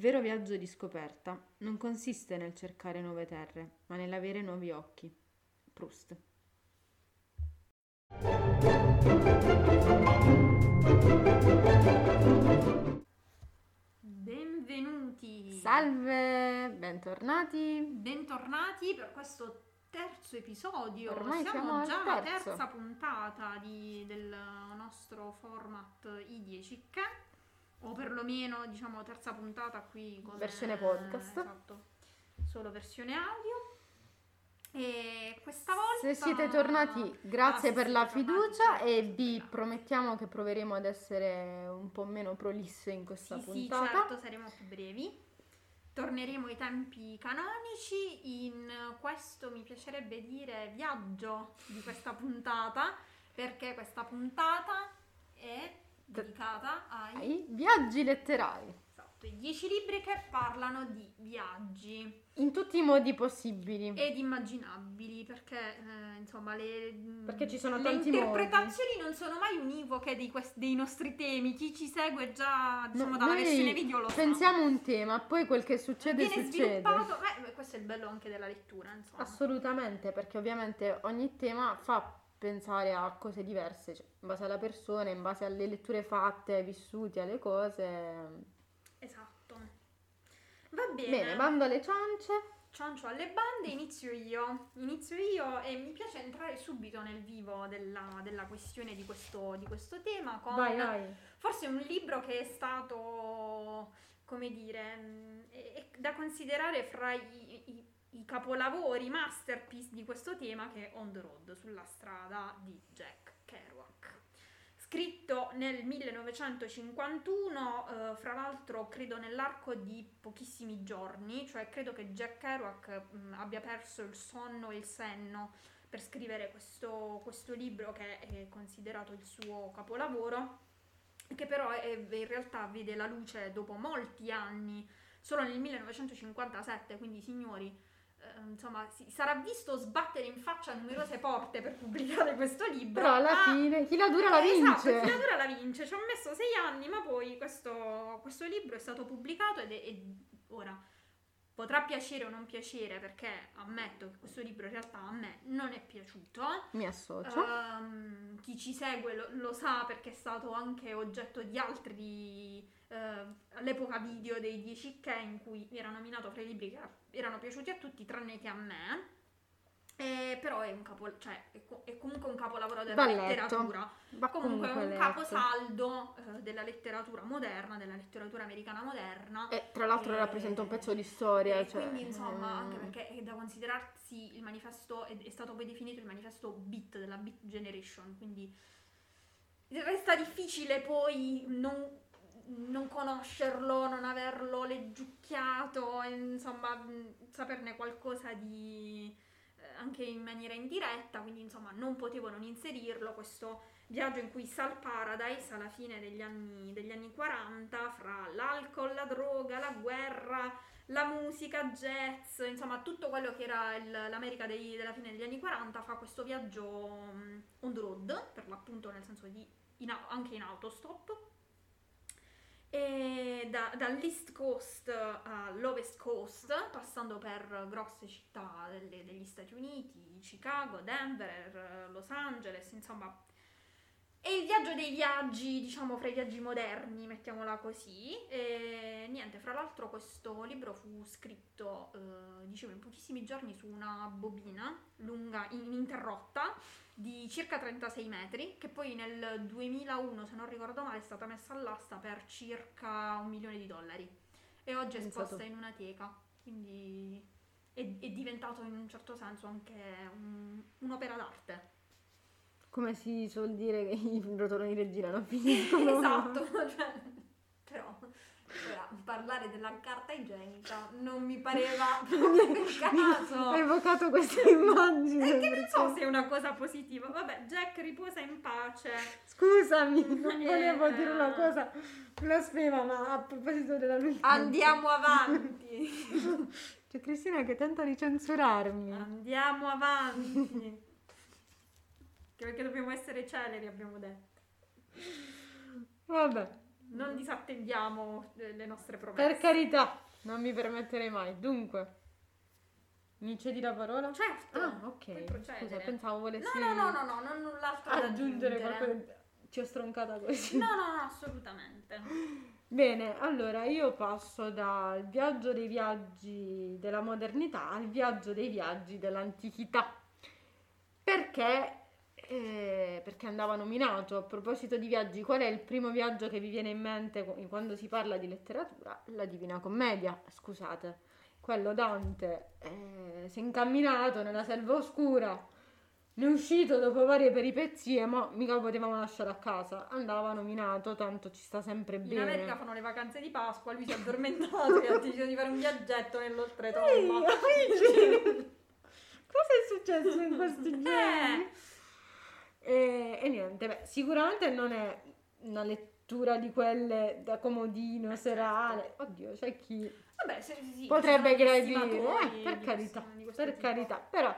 vero viaggio di scoperta non consiste nel cercare nuove terre, ma nell'avere nuovi occhi. Proust. Benvenuti! Salve, bentornati. Bentornati per questo terzo episodio. Ormai siamo Siamo già alla terza puntata di- del nostro format I 10 che o perlomeno diciamo terza puntata qui come Versione podcast. Esatto. Solo versione audio. E questa volta Se siete tornati, grazie Ah, per la tornati, fiducia e sì, vi grazie. promettiamo che proveremo ad essere un po' meno prolisse in questa Sì, sì, puntata. certo, saremo più brevi. Torneremo ai tempi canonici. In questo mi piacerebbe dire viaggio di questa puntata, perché questa puntata è dedicata ai, Ai viaggi letterari, esatto, ai 10 libri che parlano di viaggi in tutti i modi possibili. ed immaginabili, perché eh, insomma le, Perché ci sono le interpretazioni non sono mai univoche di quest- dei nostri temi. Chi ci segue già diciamo, No, dalla versione video lo sa. pensiamo un tema, poi quel che succede viene succede. sviluppato beh, questo è il bello anche della lettura insomma Assolutamente, perché ovviamente ogni tema fa pensare a cose diverse, cioè, in base alla persona, in base alle letture fatte, ai vissuti, alle cose. esatto va bene, Bene, bando alle ciance. ciancio alle bande inizio io inizio io e mi piace entrare subito nel vivo della, della questione di questo, di questo tema con Vai, vai. forse un libro che è stato come dire mh, è- è da considerare fra i, i- i capolavori masterpiece di questo tema che è On the Road sulla strada di Jack Kerouac. Scritto nel 1951 eh, fra l'altro credo nell'arco di pochissimi giorni cioè credo che Jack Kerouac mh, abbia perso il sonno e il senno per scrivere questo, questo libro che è considerato il suo capolavoro che però è- in realtà vede la luce dopo molti anni, solo nel 1957, quindi signori, insomma, si sarà visto sbattere in faccia numerose porte per pubblicare questo libro. Però alla ma- fine chi la dura la eh, vince. Esatto, chi la dura la vince. Ci ho messo sei anni, ma poi questo, questo libro è stato pubblicato ed è, è- ora potrà piacere o non piacere, perché ammetto che questo libro in realtà a me non è piaciuto. Mi associo. Ehm, chi ci segue lo, lo sa perché è stato anche oggetto di altri eh, all'epoca video dei 10 che in cui era nominato fra i libri che era- erano piaciuti a tutti tranne che a me. Eh, però è un capo, cioè, è, co- è comunque un capolavoro della letto. letteratura. Va Comunque è un letto. caposaldo eh, della letteratura moderna, della letteratura americana moderna. E tra l'altro Eh, rappresenta un pezzo di storia. E cioè, quindi insomma, eh, anche perché è da considerarsi il manifesto, è, è stato poi definito il manifesto Beat della Beat Generation, quindi resta difficile poi non, non conoscerlo, non averlo leggiucchiato, e, insomma, saperne qualcosa di anche in maniera indiretta, quindi insomma non potevo non inserirlo questo viaggio in cui Sal Paradise alla fine degli anni, degli anni 40 fra l'alcol, la droga, la guerra, la musica, jazz, insomma tutto quello che era il- l'America dei- della fine degli anni 40 fa questo viaggio mm, on the road, per l'appunto nel senso di in anche in autostop. E da- dall'East Coast all'Ovest Coast, passando per grosse città delle- degli Stati Uniti, Chicago, Denver, Los Angeles, insomma è il viaggio dei viaggi, diciamo, fra i viaggi moderni, mettiamola così. E niente, fra l'altro questo libro fu scritto, eh, dicevo, in pochissimi giorni su una bobina lunga, ininterrotta, di circa 36 metri, che poi nel 2001, se non ricordo male, è stata messa all'asta per circa un milione di dollari. E oggi è Pensato. esposta in una teca, quindi è, è diventato in un certo senso anche un- un'opera d'arte. Come si suol dire che i rotoloni del giro non finiscono. esatto, cioè, però ora, parlare della carta igienica non mi pareva il caso. Ho evocato questa immagine. E che non so se è una cosa positiva. Vabbè, Jack riposa in pace. Scusami, non Eh, volevo dire una cosa blasfema, ma a proposito della luce. Andiamo avanti. C'è Cristina che tenta di censurarmi. Andiamo avanti. Perché dobbiamo essere celeri, abbiamo detto. Vabbè, non disattendiamo le nostre promesse. Per carità, non mi permetterei mai. Dunque, mi cedi la parola? Certo. Ah, ok. Scusa, pensavo volessi No, no, no, no, no, non null'altro da aggiungere aggiungere. qualcosa. Ci ho stroncata così. No, no, no, assolutamente. Bene, allora io passo dal viaggio dei viaggi della modernità al viaggio dei viaggi dell'antichità. Perché? Eh, perché andava nominato. A proposito di viaggi, qual è il primo viaggio che vi viene in mente qu- quando si parla di letteratura? La Divina Commedia, scusate. Quello Dante eh, si è incamminato nella selva oscura, ne è uscito dopo varie peripezie, ma mica potevamo lasciare a casa. Andava nominato, tanto ci sta sempre In bene. America fanno le vacanze di Pasqua, lui si è addormentato e ha deciso di fare un viaggetto Ehi, nell'oltretomba. amici! Cosa è successo in questi giorni? Eh. E, e niente, beh, sicuramente non è una lettura di quelle da comodino, serale. Oddio, c'è chi Vabbè, se, sì, potrebbe gradire, eh, per carità, per tipo. carità, però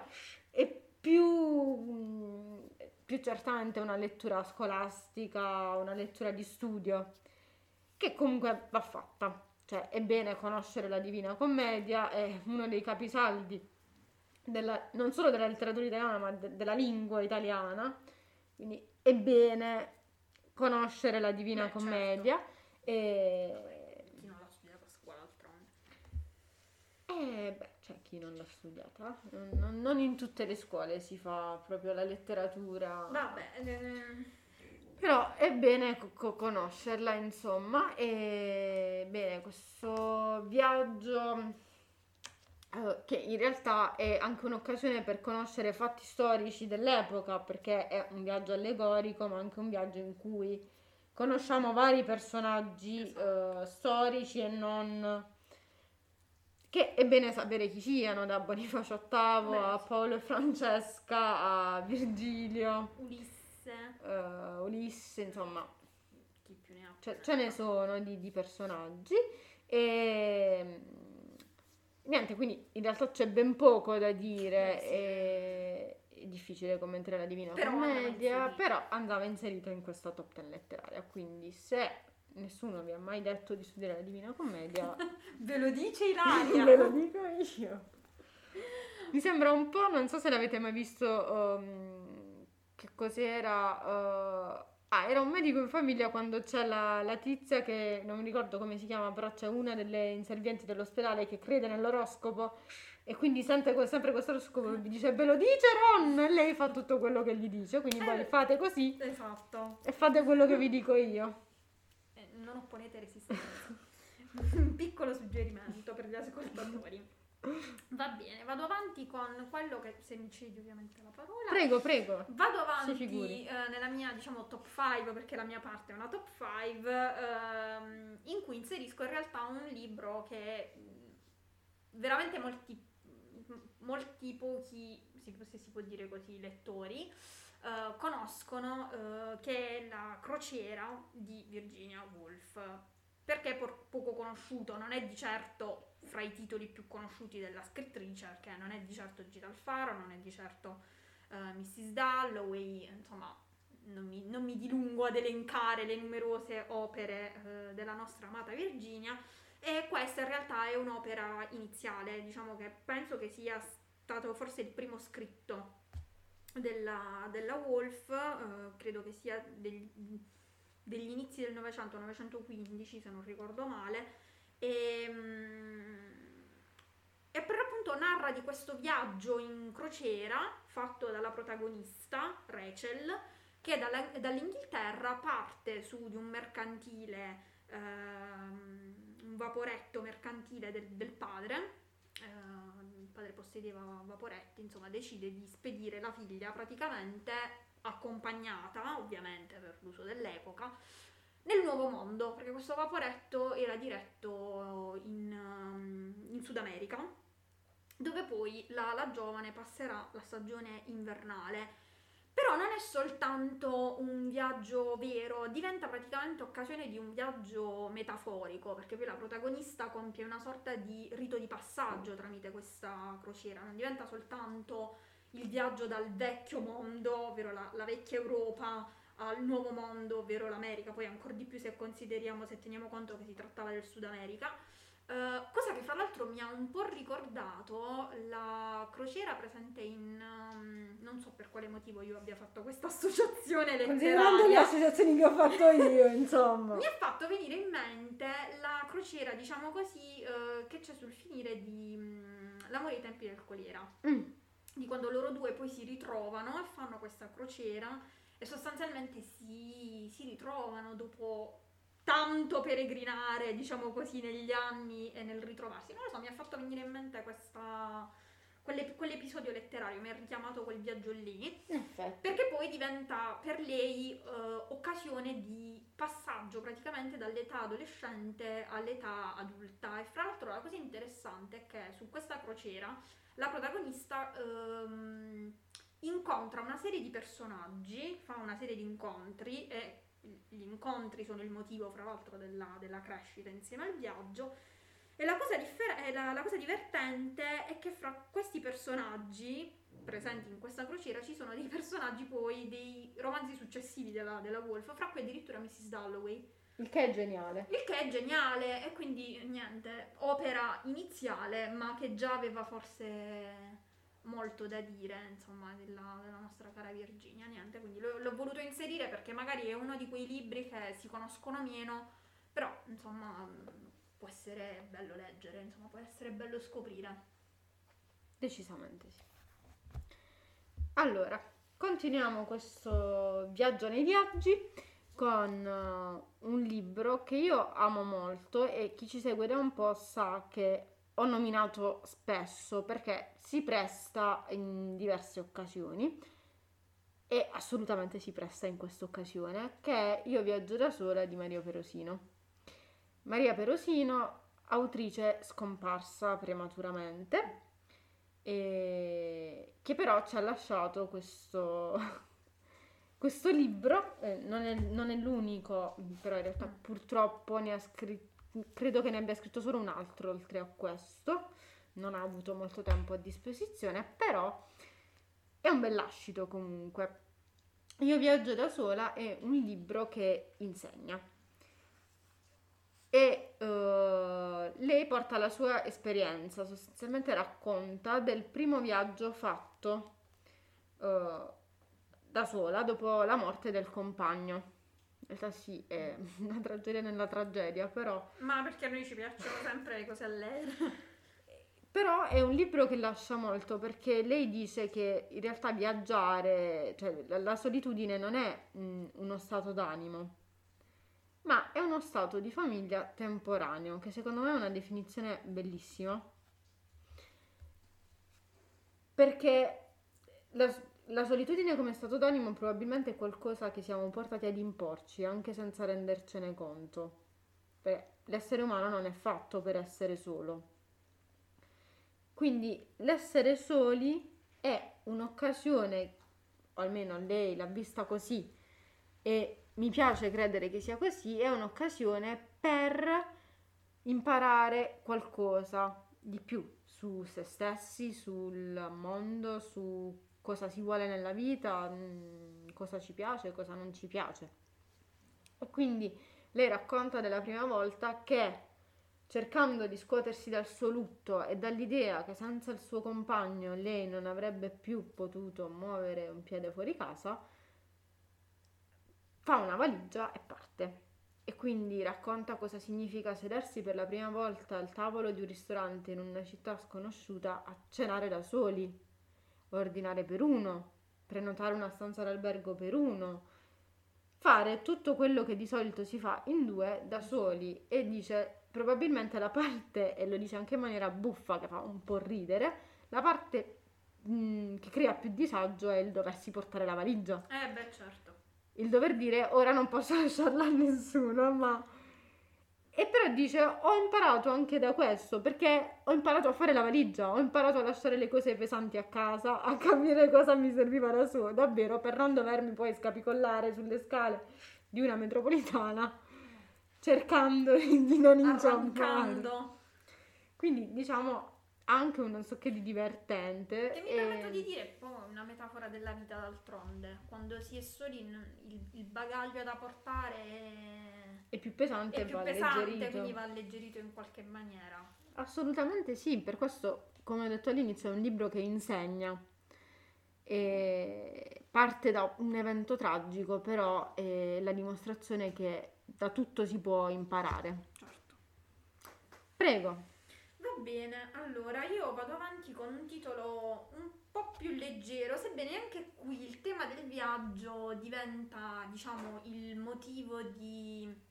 è più, più certamente una lettura scolastica, una lettura di studio, che comunque va fatta. Cioè, è bene conoscere la Divina Commedia, è uno dei capisaldi della- non solo della letteratura italiana, ma de- della lingua italiana. Quindi è bene conoscere la Divina Beh, certo. Commedia. E... Chi non l'ha studiata a scuola d'altronde. Eh, beh, c'è chi non l'ha studiata. Non, non- in tutte le scuole si fa proprio la letteratura. Vabbè, eh, Però è bene co- co- conoscerla, insomma. E bene, questo viaggio eh, che in realtà è anche un'occasione per conoscere fatti storici dell'epoca, perché è un viaggio allegorico, ma anche un viaggio in cui conosciamo vari personaggi eh, storici e non. Che è bene sapere chi siano, da Bonifacio VIII Beh, a. Paolo e Francesca a Virgilio Ulisse, eh, Ulisse, insomma, chi più ne ha. ce, ce ne sono di, di personaggi. E niente, quindi in realtà c'è ben poco da dire. Beh, sì. e- è difficile commentare la Divina Però Commedia, però andava inserito in questa top 10 letteraria. Quindi, se nessuno vi ha mai detto di studiare la Divina Commedia, Ve lo dice Ilaria. ve lo dico io. Mi sembra un po', non so se l'avete mai visto, um, che cos'era. uh, ah, era un medico in famiglia quando c'è la, la tizia che non mi ricordo come si chiama, però c'è una delle inservienti dell'ospedale che crede nell'oroscopo e quindi sente sempre questo oroscopo e vi dice ve lo dice Ron e lei fa tutto quello che gli dice, quindi voi Eh. fate così Esatto. e fate quello che vi dico io. Eh, non opponete resistenza. Un piccolo suggerimento per gli ascoltatori. Va bene, vado avanti con quello che se mi cedi ovviamente la parola. Prego, prego. Vado avanti eh, nella mia, diciamo, top 5, perché la mia parte è una top 5, ehm, in cui inserisco in realtà un libro che mh, veramente molti, m- molti pochi, se si può dire così, lettori eh, conoscono, eh, che è La crociera di Virginia Woolf. Perché è poco conosciuto, non è di certo fra i titoli più conosciuti della scrittrice, perché non è di certo Gita Alfaro, non è di certo eh, Mrs. Dalloway, insomma, non mi, non mi dilungo ad elencare le numerose opere eh, della nostra amata Virginia. E questa in realtà è un'opera iniziale, diciamo che penso che sia stato forse il primo scritto della, della Wolf, eh, credo che sia del- degli inizi del Novecento, 915 se non ricordo male. E, mm, e per l'appunto narra di questo viaggio in crociera fatto dalla protagonista Rachel che dalla- dall'Inghilterra parte su di un mercantile, ehm, un vaporetto mercantile del, del padre. eh, il padre possedeva vaporetti, insomma, decide di spedire la figlia praticamente accompagnata, ovviamente per l'uso dell'epoca, nel nuovo mondo, perché questo vaporetto era diretto in, um, in Sud America, dove poi la, la giovane passerà la stagione invernale. Però non è soltanto un viaggio vero, diventa praticamente occasione di un viaggio metaforico, perché poi la protagonista compie una sorta di rito di passaggio tramite questa crociera, non diventa soltanto il viaggio dal vecchio mondo, ovvero la, la vecchia Europa, al nuovo mondo, ovvero l'America, poi ancora di più se consideriamo, se teniamo conto che si trattava del Sud America. Uh, cosa che fra l'altro mi ha un po' ricordato la crociera presente in um, non so per quale motivo io abbia fatto questa associazione considerando le associazioni che ho fatto io insomma mi ha fatto venire in mente la crociera diciamo così uh, che c'è sul finire di um, l'amore ai tempi del coliera mm. Di quando loro due poi si ritrovano e fanno questa crociera e sostanzialmente si, si ritrovano dopo tanto peregrinare, diciamo così, negli anni e nel ritrovarsi. Non lo so, mi ha fatto venire in mente questa, quell'ep- quell'episodio letterario, mi ha richiamato quel viaggio lì, Effetto. perché poi diventa per lei uh, occasione di passaggio praticamente dall'età adolescente all'età adulta. E fra l'altro la cosa interessante è che su questa crociera la protagonista... Um, incontra una serie di personaggi, fa una serie di incontri e gli incontri sono il motivo, fra l'altro, della, della crescita insieme al viaggio. E la cosa, differ- la, la cosa divertente è che fra questi personaggi presenti in questa crociera ci sono dei personaggi poi dei romanzi successivi della, della Wolf, fra cui addirittura Mrs. Dalloway. Il che è geniale. Il che è geniale e quindi niente, opera iniziale ma che già aveva forse molto da dire, insomma, della, della nostra cara Virginia. Niente, quindi l'ho, l'ho, voluto inserire perché magari è uno di quei libri che si conoscono meno, però, insomma, può essere bello leggere, insomma, può essere bello scoprire. Decisamente sì. Allora, continuiamo questo viaggio nei viaggi con uh, un libro che io amo molto e chi ci segue da un po' sa che ho nominato spesso perché si presta in diverse occasioni e assolutamente si presta in questa occasione che è Io viaggio da sola di Maria Perosino. Maria Perosino, autrice scomparsa prematuramente che però ci ha lasciato questo, questo libro, eh, non, è, non è l'unico, però in realtà purtroppo ne ha scritto credo che ne abbia scritto solo un altro oltre a questo, non ha avuto molto tempo a disposizione, però è un bel lascito comunque. Io viaggio da sola è un libro che insegna e uh, lei porta la sua esperienza, sostanzialmente racconta del primo viaggio fatto uh, da sola dopo la morte del compagno in realtà sì, è una tragedia nella tragedia, però... Ma perché a noi ci piacciono sempre le cose allegre. Però è un libro che lascia molto perché lei dice che in realtà viaggiare, cioè la, solitudine non è mh, uno stato d'animo, ma è uno stato di famiglia temporaneo, che secondo me è una definizione bellissima. Perché la, la solitudine come stato d'animo probabilmente è qualcosa che siamo portati ad imporci anche senza rendercene conto. Beh, l'essere umano non è fatto per essere solo. Quindi l'essere soli è un'occasione, o almeno lei l'ha vista così, e mi piace credere che sia così, è un'occasione per imparare qualcosa di più su se stessi, sul mondo, su cosa si vuole nella vita, mm, cosa ci piace, cosa non ci piace. E quindi lei racconta della prima volta che cercando di scuotersi dal suo lutto e dall'idea che senza il suo compagno lei non avrebbe più potuto muovere un piede fuori casa, fa una valigia e parte. E quindi racconta cosa significa sedersi per la prima volta al tavolo di un ristorante in una città sconosciuta a cenare da soli ordinare per uno, prenotare una stanza d'albergo per uno, fare tutto quello che di solito si fa in due da soli e dice probabilmente la parte, e lo dice anche in maniera buffa che fa un po' ridere, la parte mh, mm, che crea più disagio è il doversi portare la valigia. Eh beh certo. Il dover dire ora non posso lasciarla a nessuno, ma e però dice, ho imparato anche da questo, perché ho imparato a fare la valigia, ho imparato a lasciare le cose pesanti a casa, a capire cosa mi serviva da solo, davvero, per non dovermi poi scapicollare sulle scale di una metropolitana, cercando di non inciampare. Quindi, diciamo, anche un non so che di divertente. Che mi e- permetto di dire, è un po' una metafora della vita d'altronde. Quando si è soli, il, il bagaglio da portare è, è più pesante e più va pesante, alleggerito. quindi va alleggerito in qualche maniera. Assolutamente sì, per questo, come ho detto all'inizio, è un libro che insegna. E parte da un evento tragico, però è la dimostrazione che da tutto si può imparare. Certo. Prego. Va bene, allora io vado avanti con un titolo un po' più leggero, sebbene anche qui il tema del viaggio diventa, diciamo, il motivo di...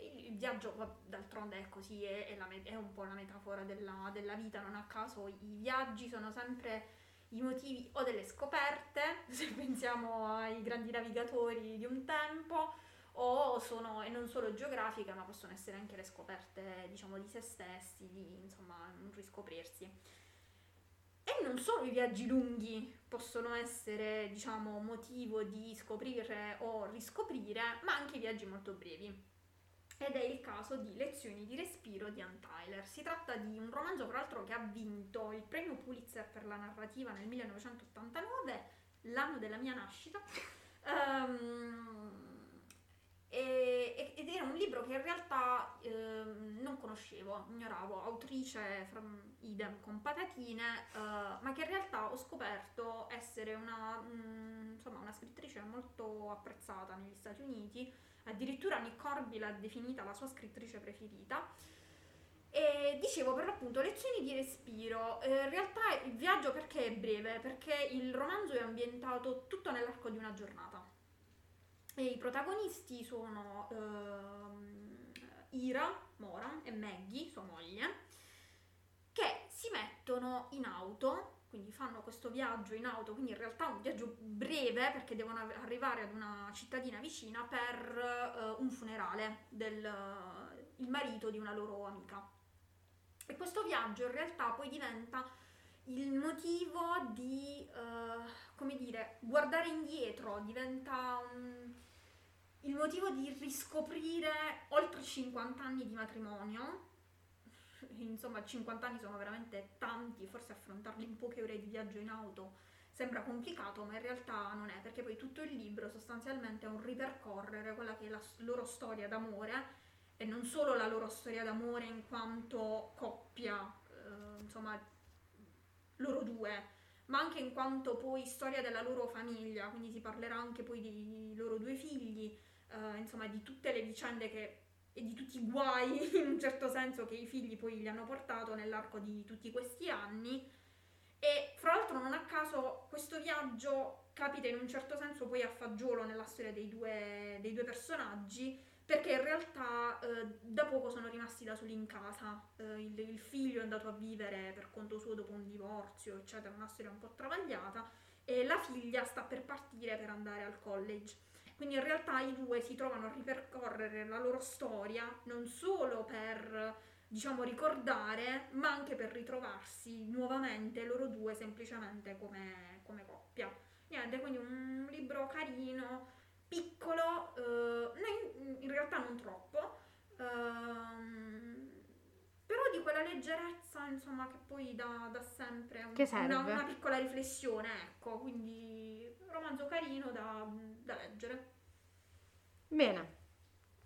Il viaggio, d'altronde è così, è, è la è un po' la metafora della, della vita, non a caso i viaggi sono sempre i motivi o delle scoperte, se pensiamo ai grandi navigatori di un tempo, o sono, e non solo geografiche, ma possono essere anche le scoperte, diciamo, di se stessi, di, insomma, un riscoprirsi. E non solo i viaggi lunghi possono essere, diciamo, motivo di scoprire o riscoprire, ma anche i viaggi molto brevi. Ed è il caso di Lezioni di respiro di Ann Tyler. Si tratta di un romanzo, tra l'altro, che ha vinto il premio Pulitzer per la narrativa nel 1989, l'anno della mia nascita. Ehm, e- ed era un libro che in realtà ehm, non conoscevo, ignoravo, autrice from idem con patatine, eh, ma che in realtà ho scoperto essere una, mm, insomma, una scrittrice molto apprezzata negli Stati Uniti, addirittura Nick Horby l'ha definita la sua scrittrice preferita. E dicevo per l'appunto lezioni di respiro. Eh, in realtà il viaggio perché è breve? Perché il romanzo è ambientato tutto nell'arco di una giornata. E i protagonisti sono ehm, Ira, Moran e Maggie, sua moglie, che si mettono in auto, quindi fanno questo viaggio in auto, quindi in realtà un viaggio breve perché devono arrivare ad una cittadina vicina per eh, un funerale del il marito di una loro amica. E questo viaggio in realtà poi diventa il motivo di, eh, come dire, guardare indietro, diventa un- il motivo di riscoprire oltre 50 anni di matrimonio. Insomma, 50 anni sono veramente tanti, forse affrontarli in poche ore di viaggio in auto sembra complicato, ma in realtà non è, perché poi tutto il libro sostanzialmente è un ripercorrere quella che è la loro storia d'amore e non solo la loro storia d'amore in quanto coppia, eh, insomma, loro due, ma anche in quanto poi storia della loro famiglia, quindi si parlerà anche poi dei loro due figli, eh, insomma, di tutte le vicende che e di tutti i guai in un certo senso che i figli poi gli hanno portato nell'arco di tutti questi anni. E fra l'altro non a caso questo viaggio capita in un certo senso poi a fagiolo nella storia dei due, dei due personaggi perché in realtà eh, da poco sono rimasti da soli in casa, Eh, il, il figlio è andato a vivere per conto suo dopo un divorzio, eccetera, una storia un po' travagliata, e la figlia sta per partire per andare al college. Quindi in realtà i due si trovano a ripercorrere la loro storia non solo per, diciamo, ricordare, ma anche per ritrovarsi nuovamente loro due semplicemente come, come coppia. Niente, quindi un libro carino, piccolo, eh, in, in realtà non troppo, ehm, però di quella leggerezza, insomma, che poi dà, dà sempre un- Che una, una piccola riflessione, ecco, quindi romanzo carino da, da leggere. Bene,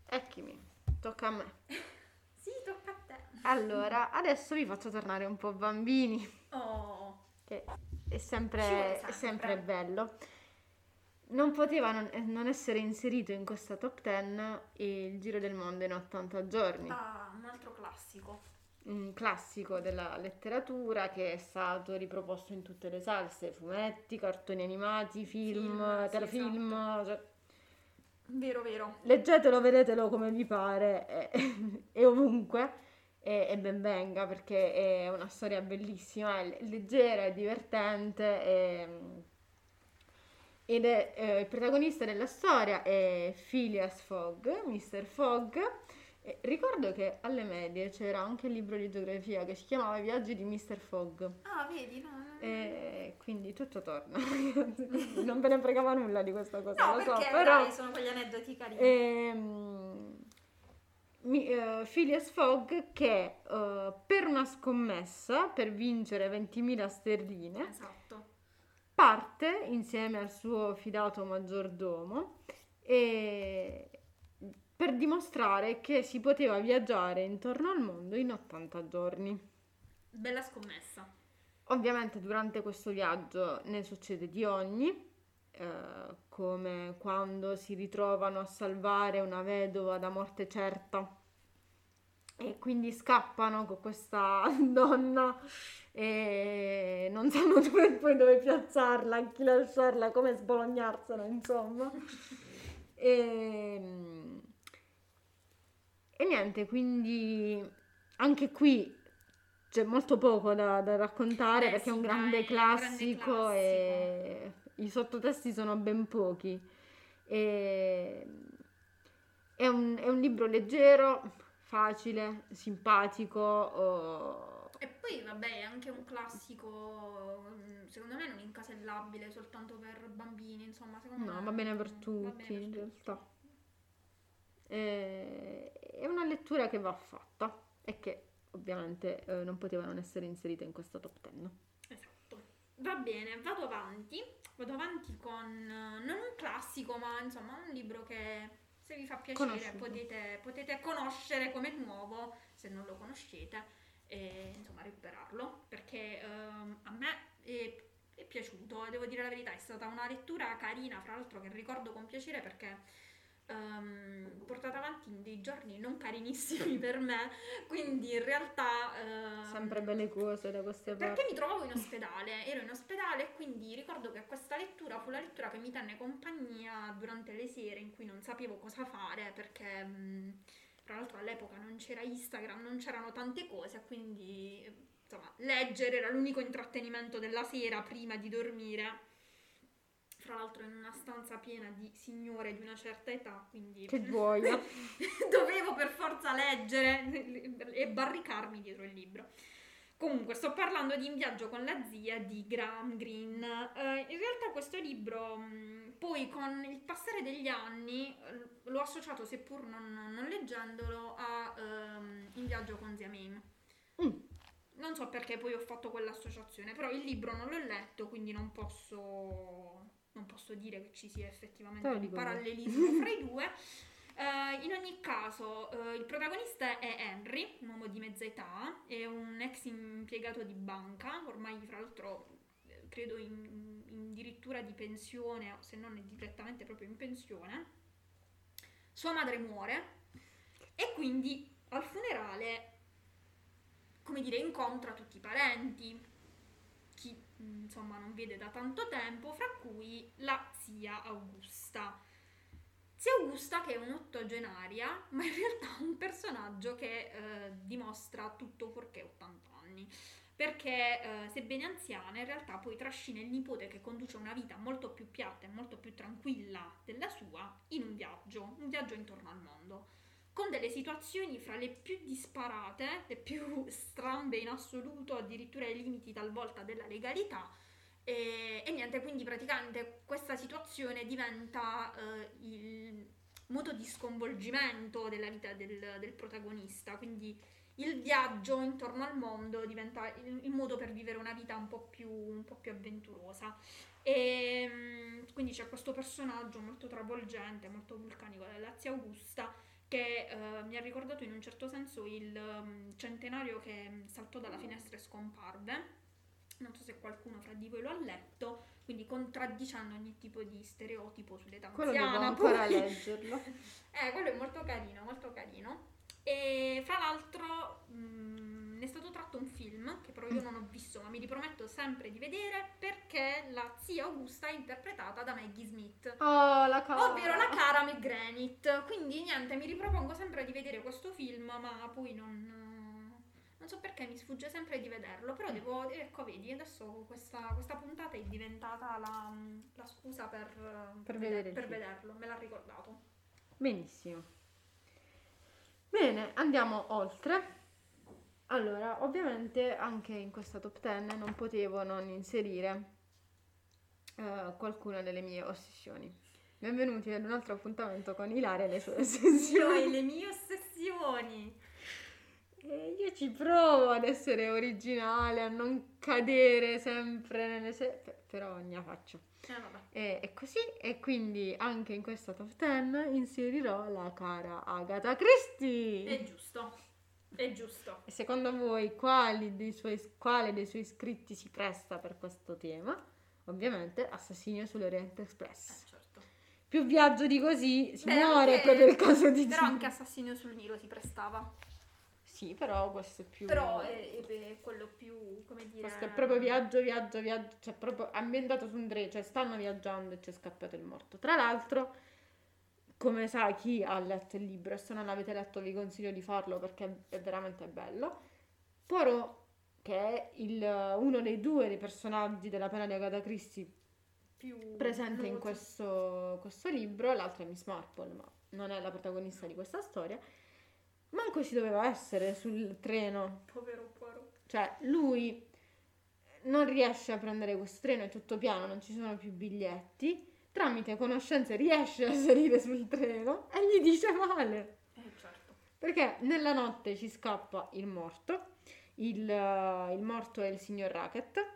eccomi, tocca a me. Sì, tocca a te. Allora, adesso vi faccio tornare un po' bambini, Oh, che è sempre, vuole è sempre. sempre bello. Non poteva non, eh, non essere inserito in questa top 10 il Giro del Mondo in 80 giorni, ah, un altro classico. Un classico della letteratura che è stato riproposto in tutte le salse, fumetti, cartoni animati, film, Film, sì, telefilm, cioè, Vero, vero. leggetelo, vedetelo come vi pare e, e ovunque e, e ben venga perché è una storia bellissima, è leggera, è divertente e- ed è eh, il protagonista della storia è Phileas Fogg, Mr. Fogg. E ricordo che alle medie c'era anche il libro di geografia che si chiamava I viaggi di Mr. Fogg. Ah, vedi, no? E quindi tutto torna. non ve ne fregava nulla di questa cosa, No, lo so, perché però dai, sono quegli aneddoti carini. Ehm, mi- eh, Phileas Fogg che eh, per una scommessa per vincere 20.000 sterline Esatto. parte insieme al suo fidato maggiordomo e- per dimostrare che si poteva viaggiare intorno al mondo in 80 giorni. Bella scommessa. Ovviamente durante questo viaggio ne succede di ogni, eh, come quando si ritrovano a salvare una vedova da morte certa e quindi scappano con questa donna e non sanno dove, poi dove piazzarla, a chi lasciarla, come sbolognarsela, insomma. E, e niente, quindi anche qui c'è molto poco da, da raccontare Beh, perché è un sì, grande dai, classico, grande e i sottotesti sono ben pochi. E- è, un, è un libro leggero, facile, simpatico. oh, E poi, vabbè, è anche un classico, mm, secondo me non incasellabile soltanto per bambini, insomma, secondo no, me va bene per tutti bene in per tutti. realtà. E- È una lettura che va fatta e che ovviamente eh, non poteva non essere inserita in questa top 10. Esatto. Va bene, vado avanti. Vado avanti con eh, non un classico, ma insomma un libro che se vi fa piacere potete, potete conoscere come nuovo, se non lo conoscete, e insomma recuperarlo, perché ehm, a me è, è piaciuto, devo dire la verità, è stata una lettura carina, fra l'altro che ricordo con piacere perché ehm, portata avanti in dei giorni non carinissimi per me, quindi in realtà... ehm, Sempre belle cose da queste parti. perché mi trovavo in ospedale, ero in ospedale e quindi ricordo che questa lettura fu la lettura che mi tenne compagnia durante le sere in cui non sapevo cosa fare perché mh, tra l'altro all'epoca non c'era Instagram, non c'erano tante cose, quindi insomma leggere era l'unico intrattenimento della sera prima di dormire. Fra l'altro in una stanza piena di signore di una certa età, quindi Che gioia. dovevo per forza leggere e barricarmi dietro il libro. Comunque, sto parlando di In viaggio con la zia di Graham Greene. Eh, in realtà questo libro, mh, poi con il passare degli anni, eh, l'ho associato, seppur non, non leggendolo, a ehm, In viaggio con zia Mame. Mm. Non so perché poi ho fatto quell'associazione, però il libro non l'ho letto, quindi non posso, non posso dire che ci sia effettivamente un parallelismo fra i due. Eh, in ogni caso, eh, il protagonista è Henry, un uomo di mezza età, è un ex impiegato di banca, ormai fra l'altro eh, credo in, in addirittura di pensione, se non direttamente proprio in pensione. Sua madre muore e quindi al funerale, come dire, incontra tutti i parenti, insomma non vede da tanto tempo, fra cui la zia Augusta. Zia Augusta che è un'ottogenaria, ma in realtà un personaggio che eh, dimostra tutto fuorché 80 anni. Perché, eh, sebbene anziana, in realtà poi trascina il nipote che conduce una vita molto più piatta e molto più tranquilla della sua in un viaggio, un viaggio intorno al mondo, con delle situazioni fra le più disparate, le più strambe in assoluto, addirittura ai limiti talvolta della legalità, e, e niente, quindi praticamente questa situazione diventa eh, il modo di sconvolgimento della vita del, del protagonista, quindi il viaggio intorno al mondo diventa il, il modo per vivere una vita un po' più, un po' più avventurosa. E mm, quindi c'è questo personaggio molto travolgente, molto vulcanico della zia Augusta che eh, mi ha ricordato in un certo senso il mm, centenario che saltò dalla finestra e scomparve non so se qualcuno fra di voi lo ha letto, quindi contraddicendo ogni tipo di stereotipo sull'età Quello devo anziana. ancora poi- leggerlo. Eh, quello è molto carino, molto carino. E fra l'altro mh, ne è stato tratto un film che però io non ho visto, ma mi riprometto sempre di vedere perché la zia Augusta è interpretata da Maggie Smith. Oh, la cara. Ovvero la cara McGranit. Quindi niente, mi ripropongo sempre di vedere questo film, ma poi non. Non so perché mi sfugge sempre di vederlo, però devo. Ecco, vedi, adesso questa, questa puntata è diventata la, la scusa per, Per per vederlo, me l'ha ricordato. Benissimo. Bene, andiamo oltre. Allora, ovviamente anche in questa top 10 non potevo non inserire eh, qualcuna delle mie ossessioni. Benvenuti ad un altro appuntamento con Ilaria e le sue Io e ossessioni. le mie ossessioni. E io ci provo ad essere originale, a non cadere sempre nelle... Se- però ne la faccio. Eh. E, e così, e quindi anche in questa top 10 inserirò la cara Agatha Christie. È giusto. È giusto. E secondo voi quali dei suoi, quale dei suoi scritti si presta per questo tema? Ovviamente Assassinio sull'Oriente Eh, Express. certo. Più viaggio di così, Beh, signore, anche- proprio il caso di Però anche Assassino sul Nilo si prestava. Sì, però questo è più... Però è, è- quello più, come dire... Questo è proprio viaggio, viaggio, viaggio, cioè proprio ambientato su un treno, cioè stanno viaggiando e c'è scappato il morto. Tra l'altro, come sa chi ha letto il libro, e se non l'avete letto vi consiglio di farlo perché è, veramente bello, Poirot, che è il- uno dei due dei personaggi della pena di Agatha Christie più presente in questo, questo libro, l'altra è Miss Marple, ma non è la protagonista di questa storia, manco ci doveva essere sul treno Povero Poirot. cioè, lui non riesce a prendere questo treno, è tutto piano, non ci sono più biglietti. Tramite conoscenze riesce a salire sul treno e gli dice male. Eh, certo. Perché nella notte ci scappa il morto. Il, eh, il morto è il signor Racket.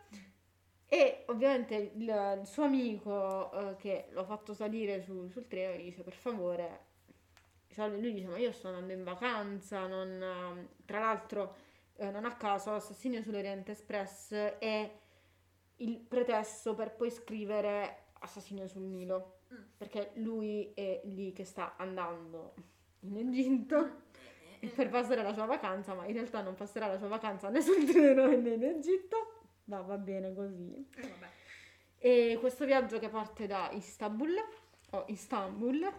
E ovviamente il, il suo amico eh, che l'ha fatto salire su- sul treno gli dice per favore. Salve", Lui dice ma io sto andando in vacanza, non, eh, tra l'altro eh, non a caso Assassinio sull'Oriente Express è il pretesto per poi scrivere Assassinio sul Nilo. Mm. Perché lui è lì che sta andando in Egitto Eh, per passare la sua vacanza, ma in realtà non passerà la sua vacanza né sul treno né in Egitto. Ma va bene così. eh. E questo viaggio che parte da Istanbul, o Istanbul,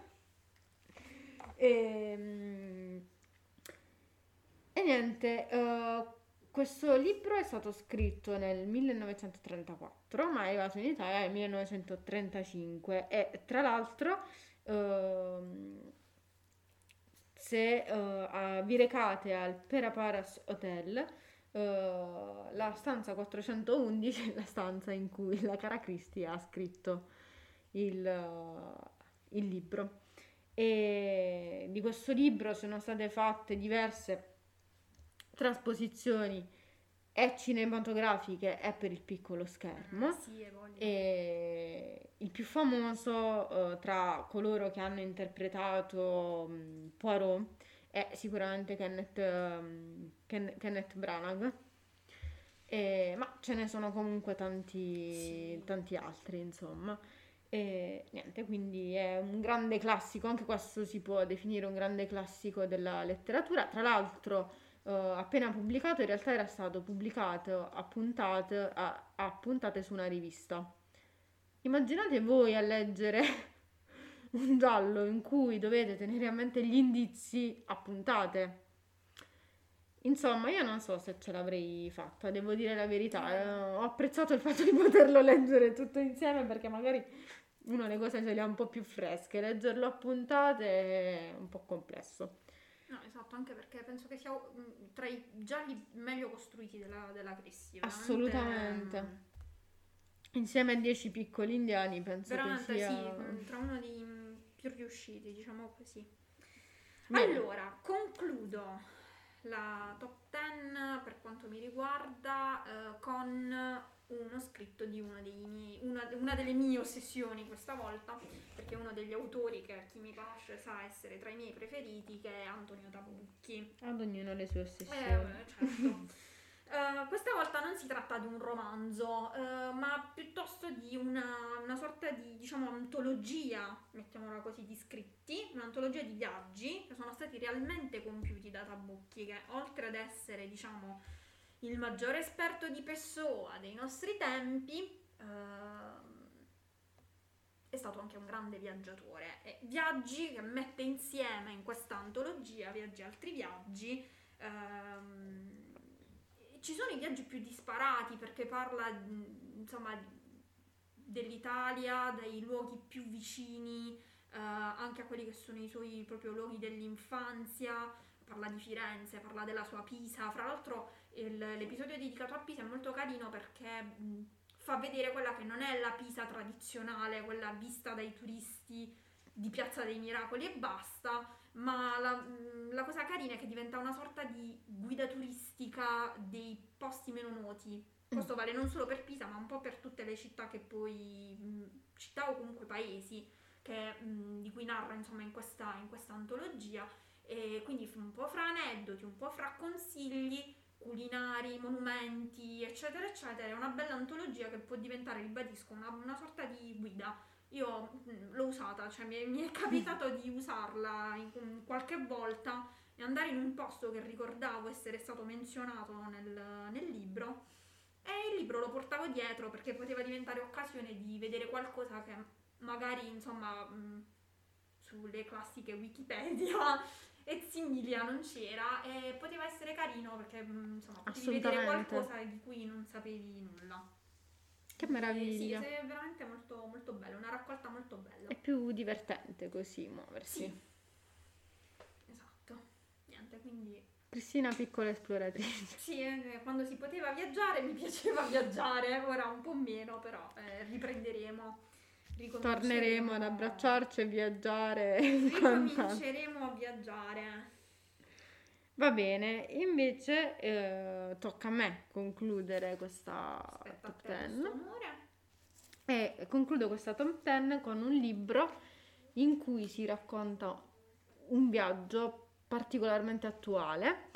e, e niente, eh, questo libro è stato scritto nel 1934, ma è arrivato in Italia nel 1935 e tra l'altro ehm, se a- vi recate al Peraparas Hotel, eh, la stanza 411 è la stanza in cui la cara Christie ha scritto il, eh, il libro. E di questo libro sono state fatte diverse trasposizioni e cinematografiche e per il piccolo schermo. Eh, sì. E il più famoso eh, tra coloro che hanno interpretato mh, Poirot è sicuramente Kenneth, ehm, Ken- Kenneth Branagh. E- ma ce ne sono comunque tanti, Sì. tanti altri, insomma. E niente, quindi è un grande classico, anche questo si può definire un grande classico della letteratura. Tra l'altro, eh, appena pubblicato, in realtà era stato pubblicato a puntate, a- a puntate su una rivista. Immaginate voi a leggere un giallo in cui dovete tenere a mente gli indizi a puntate. Insomma, io non so se ce l'avrei fatta, devo dire la verità. Eh, ho apprezzato il fatto di poterlo leggere tutto insieme perché magari uno le cose ce le ha un po' più fresche. Leggerlo a puntate è un po' complesso. No, esatto, anche perché penso che sia mm, tra i gialli meglio costruiti della, della Christie. Assolutamente. mm, Insieme a Dieci piccoli indiani penso Veramente che sia... sì, mm, tra uno dei più riusciti, diciamo così. Bene. Allora, concludo la top 10 per quanto mi riguarda eh, con uno scritto di dei miei, una, una delle mie ossessioni questa volta, perché uno degli autori che chi mi conosce sa essere tra i miei preferiti, che è Antonio Tabucchi. Ad ognuno le sue ossessioni. Eh, certo. Eh, questa volta non si tratta di un romanzo, eh, ma piuttosto di una, una sorta di, diciamo, antologia, mettiamola così, di scritti, un'antologia di viaggi che sono stati realmente compiuti da Tabucchi, che oltre ad essere, diciamo, il maggiore esperto di Pessoa dei nostri tempi, ehm, è stato anche un grande viaggiatore. E viaggi che mette insieme in questa antologia, viaggi e altri viaggi, ehm, ci sono i viaggi più disparati perché parla insomma dell'Italia, dai luoghi più vicini eh, anche a quelli che sono i suoi proprio luoghi dell'infanzia, parla di Firenze, parla della sua Pisa, fra l'altro il- l'episodio dedicato a Pisa è molto carino perché mh, fa vedere quella che non è la Pisa tradizionale, quella vista dai turisti di Piazza dei Miracoli e basta, ma la, mm, la cosa carina è che diventa una sorta di guida turistica dei posti meno noti. Questo vale non solo per Pisa, ma un po' per tutte le città che poi, mh, città o comunque paesi che, mh, di cui narra insomma in questa, in questa antologia. E quindi un po' fra aneddoti, un po' fra consigli culinari, monumenti, eccetera, eccetera. È una bella antologia che può diventare, ribadisco, una, una sorta di guida. Io mh, l'ho usata, cioè mi è, mi è capitato di usarla in, in qualche volta e andare in un posto che ricordavo essere stato menzionato nel, nel libro e il libro lo portavo dietro perché poteva diventare occasione di vedere qualcosa che magari, insomma, mh, sulle classiche Wikipedia e Similia non c'era e poteva essere carino perché, mh, insomma, potevi vedere qualcosa di cui non sapevi nulla. Che meraviglia. Eh, sì, è veramente molto, molto bello, una raccolta molto bella. È più divertente così muoversi. Sì. Esatto. Niente, quindi Cristina piccola esploratrice. sì, eh, quando si poteva viaggiare mi piaceva viaggiare, ora un po' meno, però eh, riprenderemo. Torneremo ad abbracciarci e viaggiare. Ricominceremo a viaggiare. Va bene, invece eh, tocca a me concludere questa Aspetta, top te 10 questo onore. e concludo questa top 10 con un libro in cui si racconta un viaggio particolarmente attuale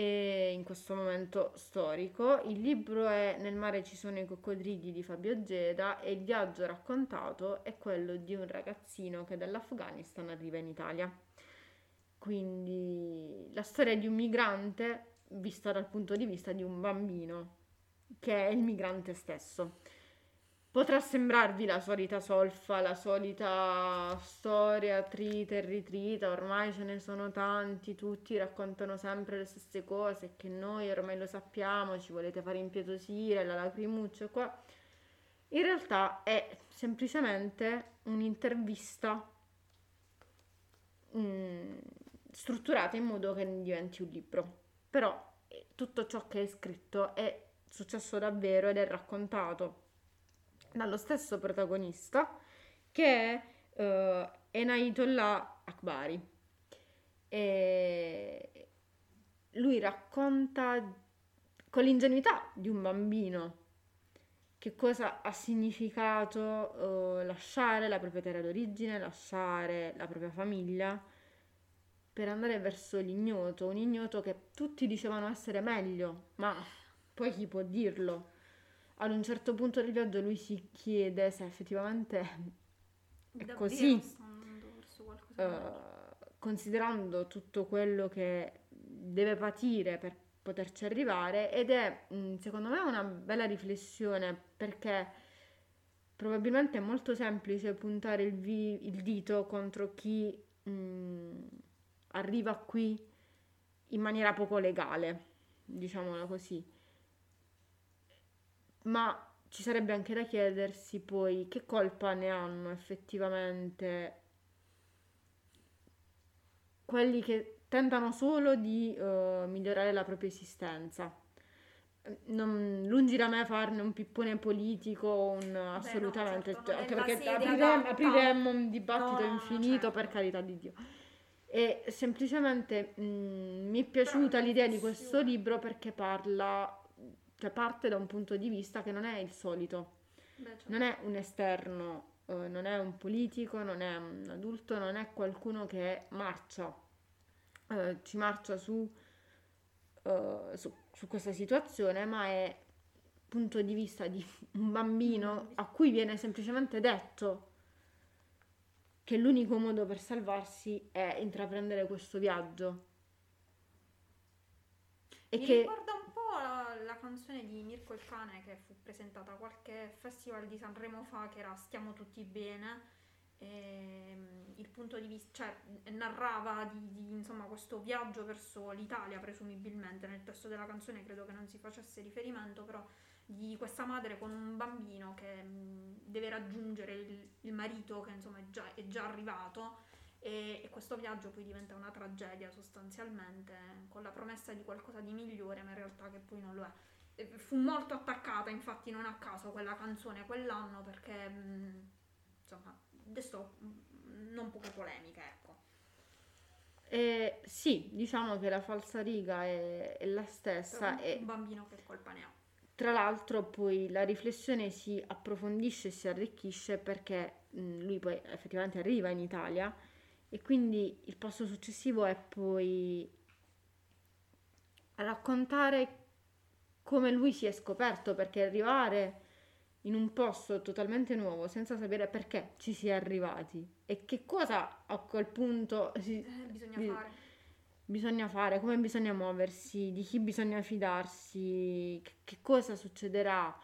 in questo momento storico. Il libro è Nel mare ci sono i coccodrilli di Fabio Geda e il viaggio raccontato è quello di un ragazzino che dall'Afghanistan arriva in Italia. Quindi la storia di un migrante vista dal punto di vista di un bambino che è il migrante stesso. Potrà sembrarvi la solita solfa, la solita storia trita e ritrita, ormai ce ne sono tanti, tutti raccontano sempre le stesse cose, che noi ormai lo sappiamo, ci volete fare impietosire, la lacrimuccia qua. In realtà è semplicemente un'intervista mm, strutturata in modo che diventi un libro. Però eh, tutto ciò che è scritto è successo davvero ed è raccontato dallo stesso protagonista che è eh, Enayatollah Akbari. E lui racconta con l'ingenuità di un bambino che cosa ha significato eh, lasciare la propria terra d'origine, lasciare la propria famiglia per andare verso l'ignoto, un ignoto che tutti dicevano essere meglio, ma poi chi può dirlo? Ad un certo punto del viaggio lui si chiede se effettivamente È Davvero così. eh, considerando tutto quello che deve patire per poterci arrivare ed è mh, secondo me una bella riflessione perché probabilmente è molto semplice puntare il, vi- il dito contro chi mh, arriva qui in maniera poco legale, diciamola così. Ma ci sarebbe anche da chiedersi poi che colpa ne hanno effettivamente quelli che tentano solo di eh, migliorare la propria esistenza. Non, lungi da me farne un pippone politico, un, assolutamente, certo, non è anche la perché sede aprirem- adatta. apriremmo un dibattito No, no, no, infinito certo. per carità di Dio. E semplicemente mh, mi è piaciuta l'idea di questo libro perché parla, cioè parte da un punto di vista che non è il solito Beh, certo. non è un esterno, eh, non è un politico, non è un adulto, non è qualcuno che marcia, eh, ci marcia su, eh, su, su questa situazione, ma è punto di vista di un bambino a cui viene semplicemente detto che l'unico modo per salvarsi è intraprendere questo viaggio. E Mi che ricorda un po' la, la canzone di Mirko il cane che fu presentata a qualche festival di Sanremo fa che era Stiamo tutti bene. E, mm, il punto di vista, cioè narrava di, di, insomma questo viaggio verso l'Italia presumibilmente nel testo della canzone credo che non si facesse riferimento però di questa madre con un bambino che mh, deve raggiungere il, il marito che insomma è già, è già arrivato e, e questo viaggio poi diventa una tragedia sostanzialmente con la promessa di qualcosa di migliore ma in realtà che poi non lo è fu molto attaccata infatti non a caso quella canzone quell'anno perché mh, insomma adesso mm, non poche polemiche, ecco. Eh, sì, diciamo che la falsariga è, è la stessa. E un bambino che colpa ne ha. tra l'altro poi la riflessione si approfondisce e si arricchisce perché mh, lui poi effettivamente arriva in Italia e quindi il passo successivo è poi raccontare come lui si è scoperto, perché arrivare in un posto totalmente nuovo senza sapere perché ci si è arrivati e che cosa a quel punto si- Eh, bisogna bi- fare. bisogna fare, come bisogna muoversi, di chi bisogna fidarsi, che, che cosa succederà,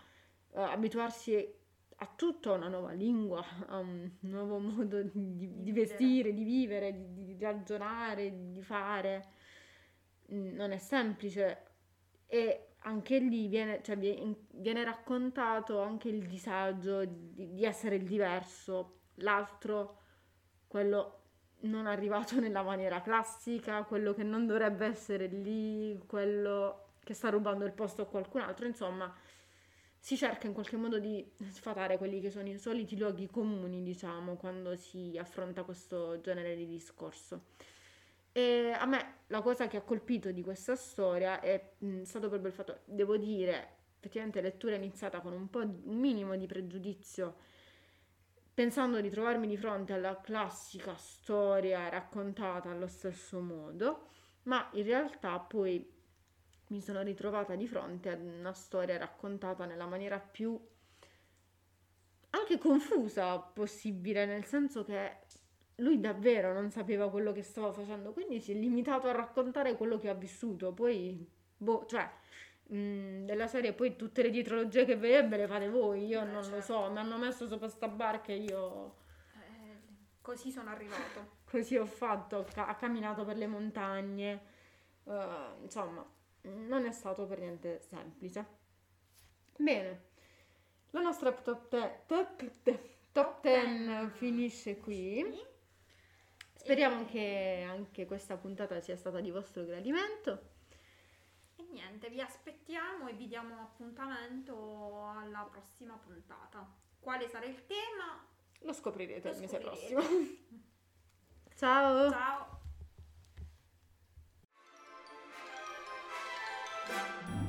eh, abituarsi a tutto, a una nuova lingua, a un nuovo modo di, di vestire, di vivere, di, di ragionare, di fare. Mm, Non è semplice. E anche lì viene, cioè, vie- viene raccontato anche il disagio di, di essere il diverso, l'altro, quello non arrivato nella maniera classica, quello che non dovrebbe essere lì, quello che sta rubando il posto a qualcun altro, insomma, si cerca in qualche modo di sfatare quelli che sono i soliti luoghi comuni, diciamo, quando si affronta questo genere di discorso. E a me la cosa che ha colpito di questa storia è mh, stato proprio il fatto, devo dire, effettivamente lettura iniziata con un po' un minimo di pregiudizio pensando di trovarmi di fronte alla classica storia raccontata allo stesso modo, ma in realtà poi mi sono ritrovata di fronte ad una storia raccontata nella maniera più anche confusa possibile, nel senso che lui davvero non sapeva quello che stava facendo, quindi si è limitato a raccontare quello che ha vissuto, poi boh, cioè mh, della serie poi tutte le dietrologie che vedete ve le fate voi, io Eh, non lo certo. so, mi hanno messo sopra sta barca e io Eh, così sono arrivato. così ho fatto, ha camminato per le montagne, eh, insomma, non è stato per niente semplice. Bene, la nostra top 10 top, top 10 finisce qui. Speriamo che anche questa puntata sia stata di vostro gradimento. E niente, vi aspettiamo e vi diamo appuntamento alla prossima puntata. Quale sarà il tema? Lo scoprirete Lo il mese scoprirete. prossimo. Ciao! Ciao! Thank you.